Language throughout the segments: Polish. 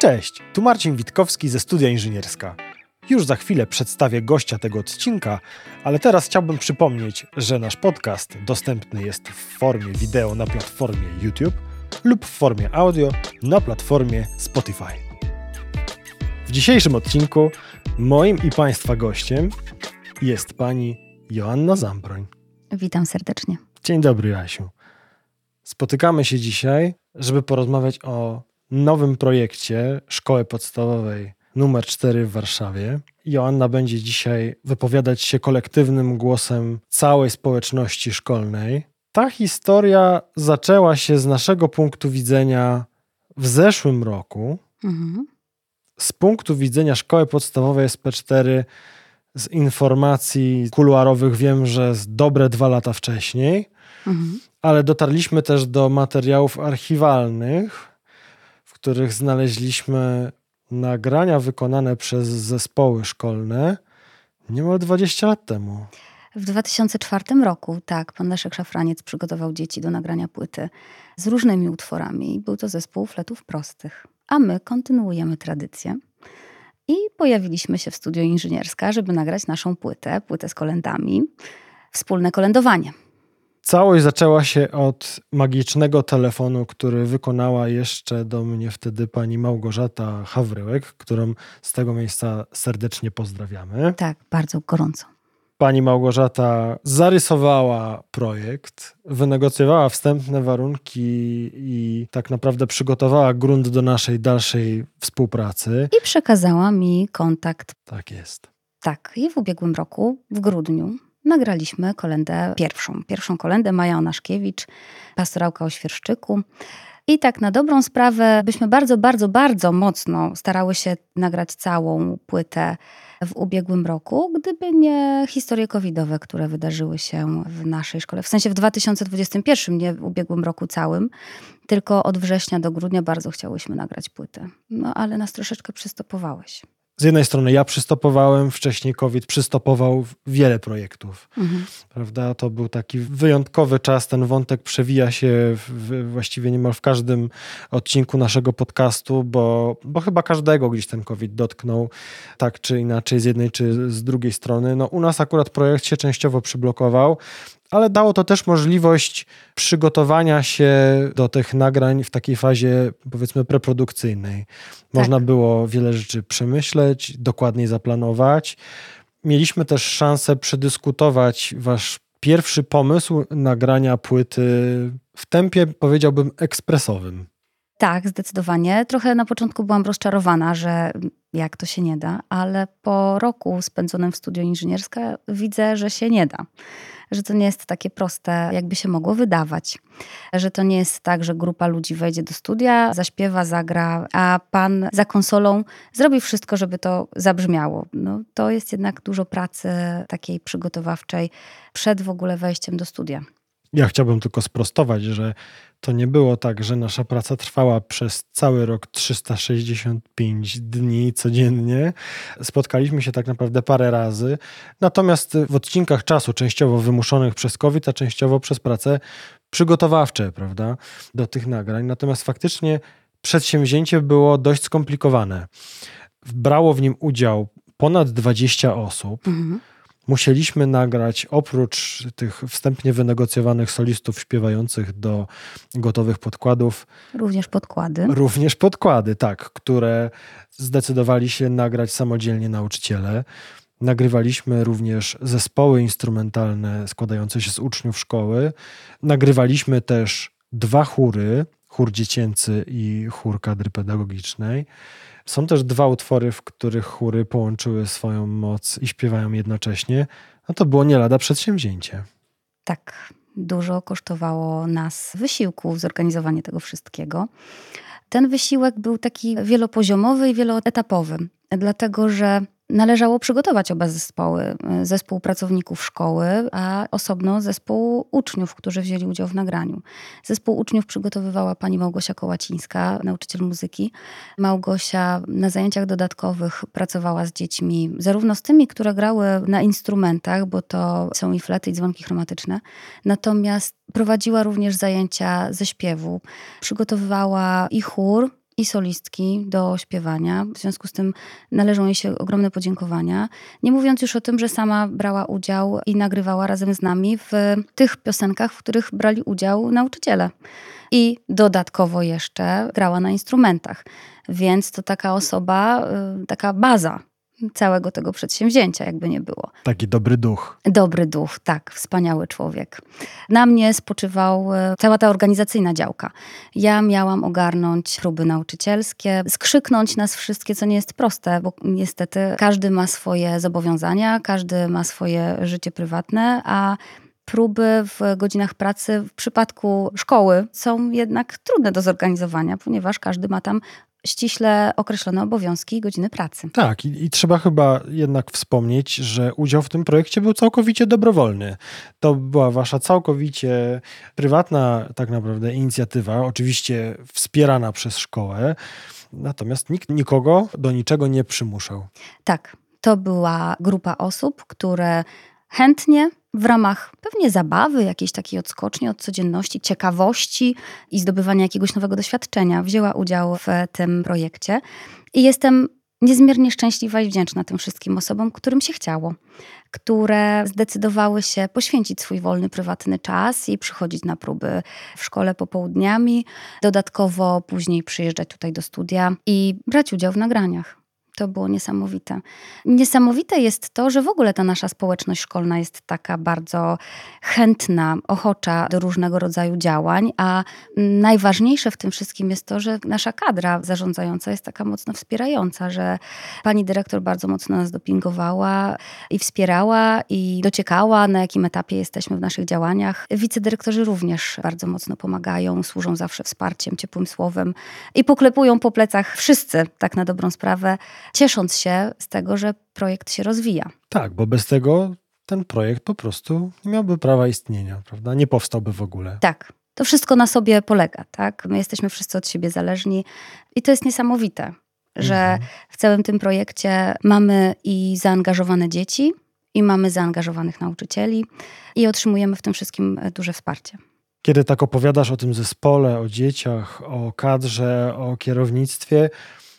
Cześć, tu Marcin Witkowski ze Studia Inżynierska. Już za chwilę przedstawię gościa tego odcinka, ale teraz chciałbym przypomnieć, że nasz podcast dostępny jest w formie wideo na platformie YouTube lub w formie audio na platformie Spotify. W dzisiejszym odcinku moim i Państwa gościem jest pani Joanna Zambroń. Witam serdecznie. Dzień dobry, Jasiu. Spotykamy się dzisiaj, żeby porozmawiać o nowym projekcie Szkoły Podstawowej numer 4 w Warszawie. Joanna będzie dzisiaj wypowiadać się kolektywnym głosem całej społeczności szkolnej. Ta historia zaczęła się z naszego punktu widzenia w zeszłym roku. Mhm. Z punktu widzenia Szkoły Podstawowej SP4 z informacji kuluarowych wiem, że z dobre dwa lata wcześniej, mhm. ale dotarliśmy też do materiałów archiwalnych, których znaleźliśmy nagrania wykonane przez zespoły szkolne niemal 20 lat temu. W 2004 roku, tak, pan Leszek Szafraniec przygotował dzieci do nagrania płyty z różnymi utworami. Był to zespół fletów prostych. A my kontynuujemy tradycję i pojawiliśmy się w studio inżynierska, żeby nagrać naszą płytę, płytę z kolendami, wspólne kolędowanie. Całość zaczęła się od magicznego telefonu, który wykonała jeszcze do mnie wtedy pani Małgorzata Hawryłek, którą z tego miejsca serdecznie pozdrawiamy. Tak, bardzo gorąco. Pani Małgorzata zarysowała projekt, wynegocjowała wstępne warunki i tak naprawdę przygotowała grunt do naszej dalszej współpracy. I przekazała mi kontakt. Tak jest. Tak, i w ubiegłym roku, w grudniu, nagraliśmy kolendę pierwszą. Pierwszą kolendę Maja Onaszkiewicz, pastorałka o Świerszczyku. I tak na dobrą sprawę byśmy bardzo, bardzo, bardzo mocno starały się nagrać całą płytę w ubiegłym roku, gdyby nie historie covidowe, które wydarzyły się w naszej szkole. W sensie w 2021, nie w ubiegłym roku całym, tylko od września do grudnia bardzo chciałyśmy nagrać płytę. No ale nas troszeczkę przystopowałeś z jednej strony ja przystopowałem, wcześniej COVID przystopował wiele projektów. Mhm. Prawda? To był taki wyjątkowy czas, ten wątek przewija się w, właściwie niemal w każdym odcinku naszego podcastu, bo, bo chyba każdego gdzieś ten COVID dotknął, tak czy inaczej, z jednej czy z drugiej strony. No, u nas akurat projekt się częściowo przyblokował, ale dało to też możliwość przygotowania się do tych nagrań w takiej fazie, powiedzmy, preprodukcyjnej. Można tak. było wiele rzeczy przemyśleć, dokładniej zaplanować. Mieliśmy też szansę przedyskutować wasz pierwszy pomysł nagrania płyty w tempie, powiedziałbym, ekspresowym. Tak, zdecydowanie. Trochę na początku byłam rozczarowana, że jak to się nie da, ale po roku spędzonym w studiu inżynierska widzę, że się nie da że to nie jest takie proste, jakby się mogło wydawać. Że to nie jest tak, że grupa ludzi wejdzie do studia, zaśpiewa, zagra, a pan za konsolą zrobi wszystko, żeby to zabrzmiało. No, to jest jednak dużo pracy takiej przygotowawczej przed w ogóle wejściem do studia. Ja chciałbym tylko sprostować, że to nie było tak, że nasza praca trwała przez cały rok 365 dni codziennie. Spotkaliśmy się tak naprawdę parę razy. Natomiast w odcinkach czasu, częściowo wymuszonych przez COVID, a częściowo przez prace przygotowawcze, prawda, do tych nagrań. Natomiast faktycznie przedsięwzięcie było dość skomplikowane. Brało w nim udział ponad 20 osób. Mhm musieliśmy nagrać oprócz tych wstępnie wynegocjowanych solistów śpiewających do gotowych podkładów. Również podkłady. Również podkłady, tak, które zdecydowali się nagrać samodzielnie nauczyciele. Nagrywaliśmy również zespoły instrumentalne składające się z uczniów szkoły. Nagrywaliśmy też dwa chóry, chór dziecięcy i chór kadry pedagogicznej. Są też dwa utwory, w których chóry połączyły swoją moc i śpiewają jednocześnie. No to było nie lada przedsięwzięcie. Tak, dużo kosztowało nas wysiłku zorganizowanie tego wszystkiego. Ten wysiłek był taki wielopoziomowy i wieloetapowy, dlatego że należało przygotować oba zespoły. Zespół pracowników szkoły, a osobno zespół uczniów, którzy wzięli udział w nagraniu. Zespół uczniów przygotowywała pani Małgosia Kołacińska, nauczyciel muzyki. Małgosia na zajęciach dodatkowych pracowała z dziećmi, zarówno z tymi, które grały na instrumentach, bo to są i flety, i dzwonki chromatyczne, natomiast prowadziła również zajęcia ze śpiewu. Przygotowywała i chór, i solistki do śpiewania. W związku z tym należą jej się ogromne podziękowania. Nie mówiąc już o tym, że sama brała udział i nagrywała razem z nami w tych piosenkach, w których brali udział nauczyciele. I dodatkowo jeszcze grała na instrumentach. Więc to taka osoba, y, taka baza całego tego przedsięwzięcia, jakby nie było. Taki dobry duch. Dobry duch, tak, wspaniały człowiek. Na mnie spoczywał e, cała ta organizacyjna działka. Ja miałam ogarnąć próby nauczycielskie, skrzyknąć nas wszystkie, co nie jest proste, bo niestety każdy ma swoje zobowiązania, każdy ma swoje życie prywatne, a próby w godzinach pracy w przypadku szkoły są jednak trudne do zorganizowania, ponieważ każdy ma tam ściśle określone obowiązki i godziny pracy. Tak, i, i, trzeba chyba jednak wspomnieć, że udział w tym projekcie był całkowicie dobrowolny. To była wasza całkowicie prywatna, tak naprawdę, inicjatywa, oczywiście wspierana przez szkołę. Natomiast nikt nikogo do niczego nie przymuszał. Tak, to była grupa osób, które chętnie w ramach pewnie zabawy, jakiejś takiej odskoczni od codzienności, ciekawości i zdobywania jakiegoś nowego doświadczenia wzięła udział w tym projekcie. I jestem niezmiernie szczęśliwa i wdzięczna tym wszystkim osobom, którym się chciało, które zdecydowały się poświęcić swój wolny, prywatny czas i przychodzić na próby w szkole popołudniami, dodatkowo później przyjeżdżać tutaj do studia i brać udział w nagraniach. To było niesamowite. Niesamowite jest to, że w ogóle ta nasza społeczność szkolna jest taka bardzo chętna, ochocza do różnego rodzaju działań, a najważniejsze w tym wszystkim jest to, że nasza kadra zarządzająca jest taka mocno wspierająca, że pani dyrektor bardzo mocno nas dopingowała i wspierała i dociekała, na jakim etapie jesteśmy w naszych działaniach. Wicedyrektorzy również bardzo mocno pomagają, służą zawsze wsparciem, ciepłym słowem i poklepują po plecach wszyscy, tak na dobrą sprawę, ciesząc się z tego, że projekt się rozwija. Tak, bo bez tego ten projekt po prostu nie miałby prawa istnienia, prawda? Nie powstałby w ogóle. Tak. To wszystko na sobie polega, tak? My jesteśmy wszyscy od siebie zależni i to jest niesamowite, że mhm. w całym tym projekcie mamy i zaangażowane dzieci, i mamy zaangażowanych nauczycieli i otrzymujemy w tym wszystkim duże wsparcie. Kiedy tak opowiadasz o tym zespole, o dzieciach, o kadrze, o kierownictwie,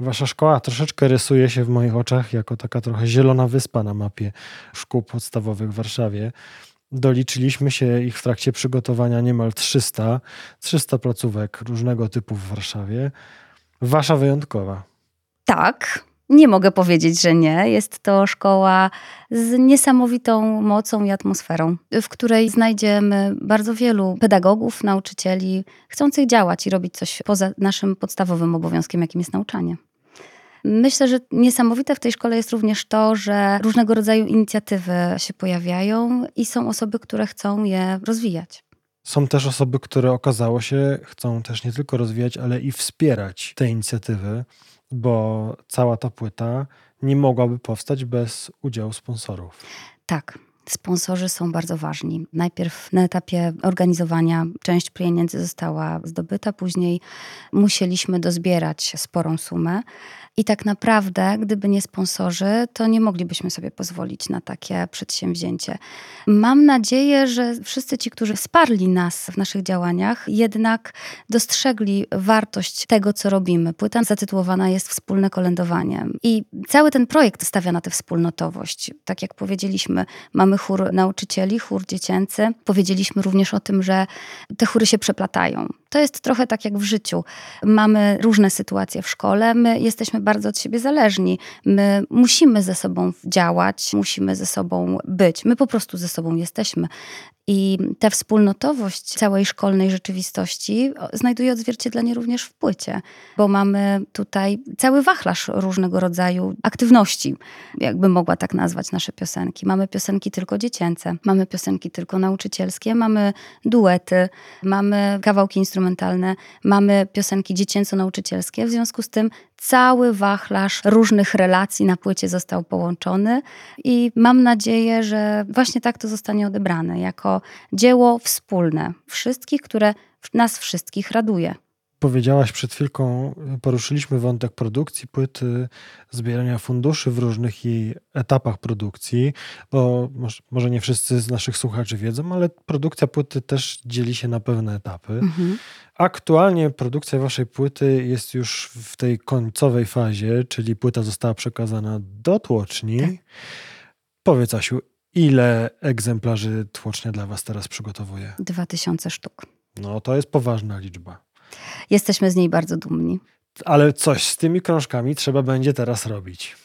Wasza szkoła troszeczkę rysuje się w moich oczach jako taka trochę zielona wyspa na mapie szkół podstawowych w Warszawie. Doliczyliśmy się ich w trakcie przygotowania niemal 300, 300 placówek różnego typu w Warszawie. Wasza wyjątkowa. Tak, nie mogę powiedzieć, że nie. Jest to szkoła z niesamowitą mocą i atmosferą, w której znajdziemy bardzo wielu pedagogów, nauczycieli chcących działać i robić coś poza naszym podstawowym obowiązkiem, jakim jest nauczanie. Myślę, że niesamowite w tej szkole jest również to, że różnego rodzaju inicjatywy się pojawiają i są osoby, które chcą je rozwijać. Są też osoby, które okazało się chcą też nie tylko rozwijać, ale i wspierać te inicjatywy bo cała ta płyta nie mogłaby powstać bez udziału sponsorów. Tak. Sponsorzy są bardzo ważni. Najpierw na etapie organizowania część pieniędzy została zdobyta, później musieliśmy dozbierać sporą sumę. I tak naprawdę, gdyby nie sponsorzy, to nie moglibyśmy sobie pozwolić na takie przedsięwzięcie. Mam nadzieję, że wszyscy ci, którzy wsparli nas w naszych działaniach, jednak dostrzegli wartość tego, co robimy. Płyta zatytułowana jest Wspólne kolędowanie. I cały ten projekt stawia na tę wspólnotowość. Tak jak powiedzieliśmy, mamy chór nauczycieli, chór dziecięcy. Powiedzieliśmy również o tym, że te chóry się przeplatają. To jest trochę tak jak w życiu. Mamy różne sytuacje w szkole, my jesteśmy bardzo od siebie zależni. My musimy ze sobą działać, musimy ze sobą być. My po prostu ze sobą jesteśmy. I ta wspólnotowość całej szkolnej rzeczywistości znajduje odzwierciedlenie również w płycie, bo mamy tutaj cały wachlarz różnego rodzaju aktywności, jakbym mogła tak nazwać nasze piosenki. Mamy piosenki tylko dziecięce, mamy piosenki tylko nauczycielskie, mamy duety, mamy kawałki instrumentalne, mamy piosenki dziecięco-nauczycielskie. W związku z tym cały wachlarz różnych relacji na płycie został połączony i mam nadzieję, że właśnie tak to zostanie odebrane jako dzieło wspólne wszystkich, które nas wszystkich raduje. Powiedziałaś przed chwilką, poruszyliśmy wątek produkcji płyty, zbierania funduszy w różnych jej etapach produkcji, bo może nie wszyscy z naszych słuchaczy wiedzą, ale produkcja płyty też dzieli się na pewne etapy. Mhm. Aktualnie produkcja waszej płyty jest już w tej końcowej fazie, czyli płyta została przekazana do tłoczni. Tak. Powiedz Asiu, ile egzemplarzy tłocznia dla was teraz przygotowuje? Dwa tysiące sztuk. No to jest poważna liczba. Jesteśmy z niej bardzo dumni. Ale coś z tymi krążkami trzeba będzie teraz robić.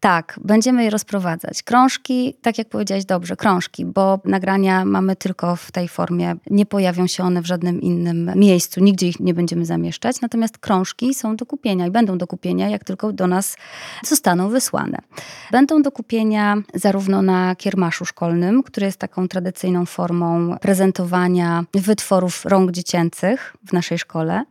Tak, będziemy je rozprowadzać. Krążki, tak jak powiedziałeś dobrze, krążki, bo nagrania mamy tylko w tej formie. Nie pojawią się one w żadnym innym miejscu, nigdzie ich nie będziemy zamieszczać. Natomiast krążki są do kupienia i będą do kupienia, jak tylko do nas zostaną wysłane. Będą do kupienia zarówno na kiermaszu szkolnym, który jest taką tradycyjną formą prezentowania wytworów rąk dziecięcych w naszej szkole,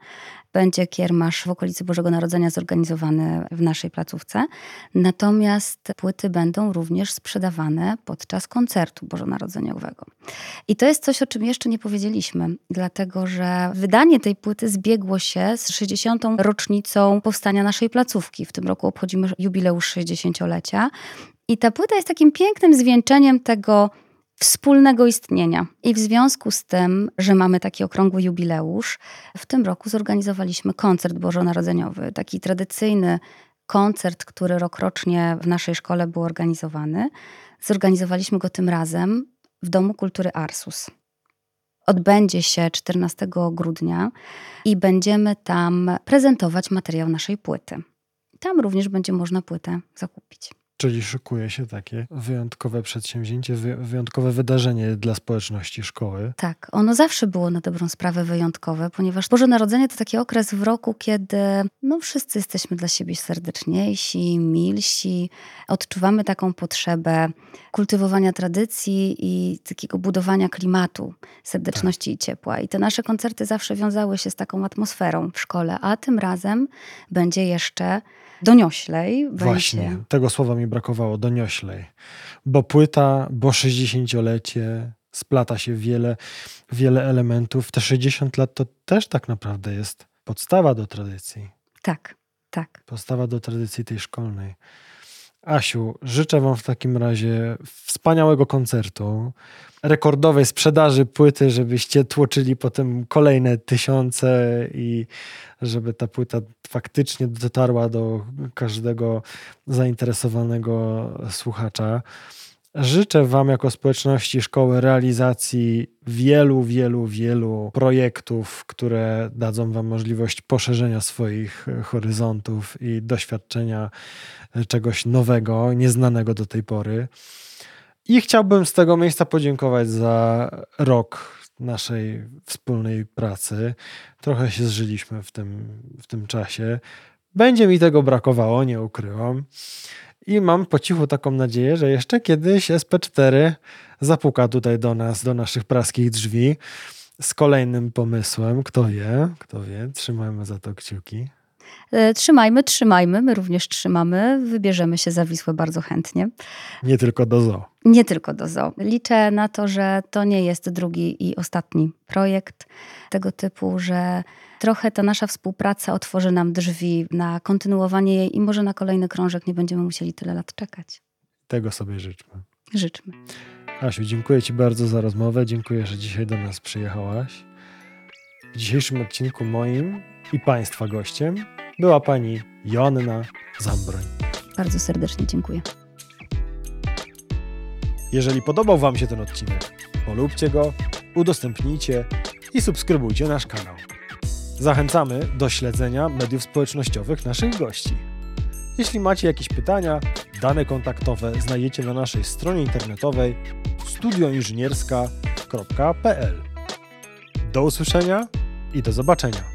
będzie kiermasz w okolicy Bożego Narodzenia zorganizowany w naszej placówce. Natomiast płyty będą również sprzedawane podczas koncertu bożonarodzeniowego. I to jest coś, o czym jeszcze nie powiedzieliśmy, dlatego że wydanie tej płyty zbiegło się z 60. rocznicą powstania naszej placówki. W tym roku obchodzimy jubileusz 60-lecia. I ta płyta jest takim pięknym zwieńczeniem tego wspólnego istnienia. I w związku z tym, że mamy taki okrągły jubileusz, w tym roku zorganizowaliśmy koncert bożonarodzeniowy, taki tradycyjny koncert, który rokrocznie w naszej szkole był organizowany. Zorganizowaliśmy go tym razem w Domu Kultury Arsus. Odbędzie się 14 grudnia i będziemy tam prezentować materiał naszej płyty. Tam również będzie można płytę zakupić. Czyli szykuje się takie wyjątkowe przedsięwzięcie, wyjątkowe wydarzenie dla społeczności szkoły. Tak, ono zawsze było na dobrą sprawę wyjątkowe, ponieważ Boże Narodzenie to taki okres w roku, kiedy no, wszyscy jesteśmy dla siebie serdeczniejsi, milsi, odczuwamy taką potrzebę kultywowania tradycji i takiego budowania klimatu serdeczności tak. i ciepła. I te nasze koncerty zawsze wiązały się z taką atmosferą w szkole, a tym razem będzie jeszcze donioślej. Właśnie, będzie... tego słowa mi brakowało, donioślej. Bo płyta, bo 60-lecie, splata się wiele, wiele elementów. Te 60 lat to też tak naprawdę jest podstawa do tradycji. Tak, tak. Podstawa do tradycji tej szkolnej. Asiu, życzę Wam w takim razie wspaniałego koncertu, rekordowej sprzedaży płyty, żebyście tłoczyli potem kolejne tysiące i żeby ta płyta faktycznie dotarła do każdego zainteresowanego słuchacza. Życzę Wam jako społeczności szkoły realizacji wielu, wielu, wielu projektów, które dadzą Wam możliwość poszerzenia swoich horyzontów i doświadczenia czegoś nowego, nieznanego do tej pory. I chciałbym z tego miejsca podziękować za rok naszej wspólnej pracy. Trochę się zżyliśmy w tym, w tym czasie. Będzie mi tego brakowało, nie ukrywam. I mam po cichu taką nadzieję, że jeszcze kiedyś SP4 zapuka tutaj do nas, do naszych praskich drzwi z kolejnym pomysłem. Kto wie, kto wie, trzymajmy za to kciuki. E, trzymajmy, trzymajmy, my również trzymamy, wybierzemy się za Wisłę bardzo chętnie. Nie tylko do zoo. Nie tylko do zoo. Liczę na to, że to nie jest drugi i ostatni projekt tego typu, że trochę ta nasza współpraca otworzy nam drzwi na kontynuowanie jej i może na kolejny krążek nie będziemy musieli tyle lat czekać. Tego sobie życzmy. Życzmy. Asiu, dziękuję Ci bardzo za rozmowę. Dziękuję, że dzisiaj do nas przyjechałaś. W dzisiejszym odcinku moim i Państwa gościem była Pani Joanna Zambroń. Bardzo serdecznie dziękuję. Jeżeli podobał Wam się ten odcinek, polubcie go, udostępnijcie i subskrybujcie nasz kanał. Zachęcamy do śledzenia mediów społecznościowych naszych gości. Jeśli macie jakieś pytania, dane kontaktowe znajdziecie na naszej stronie internetowej studioinżynierska.pl. Do usłyszenia i do zobaczenia.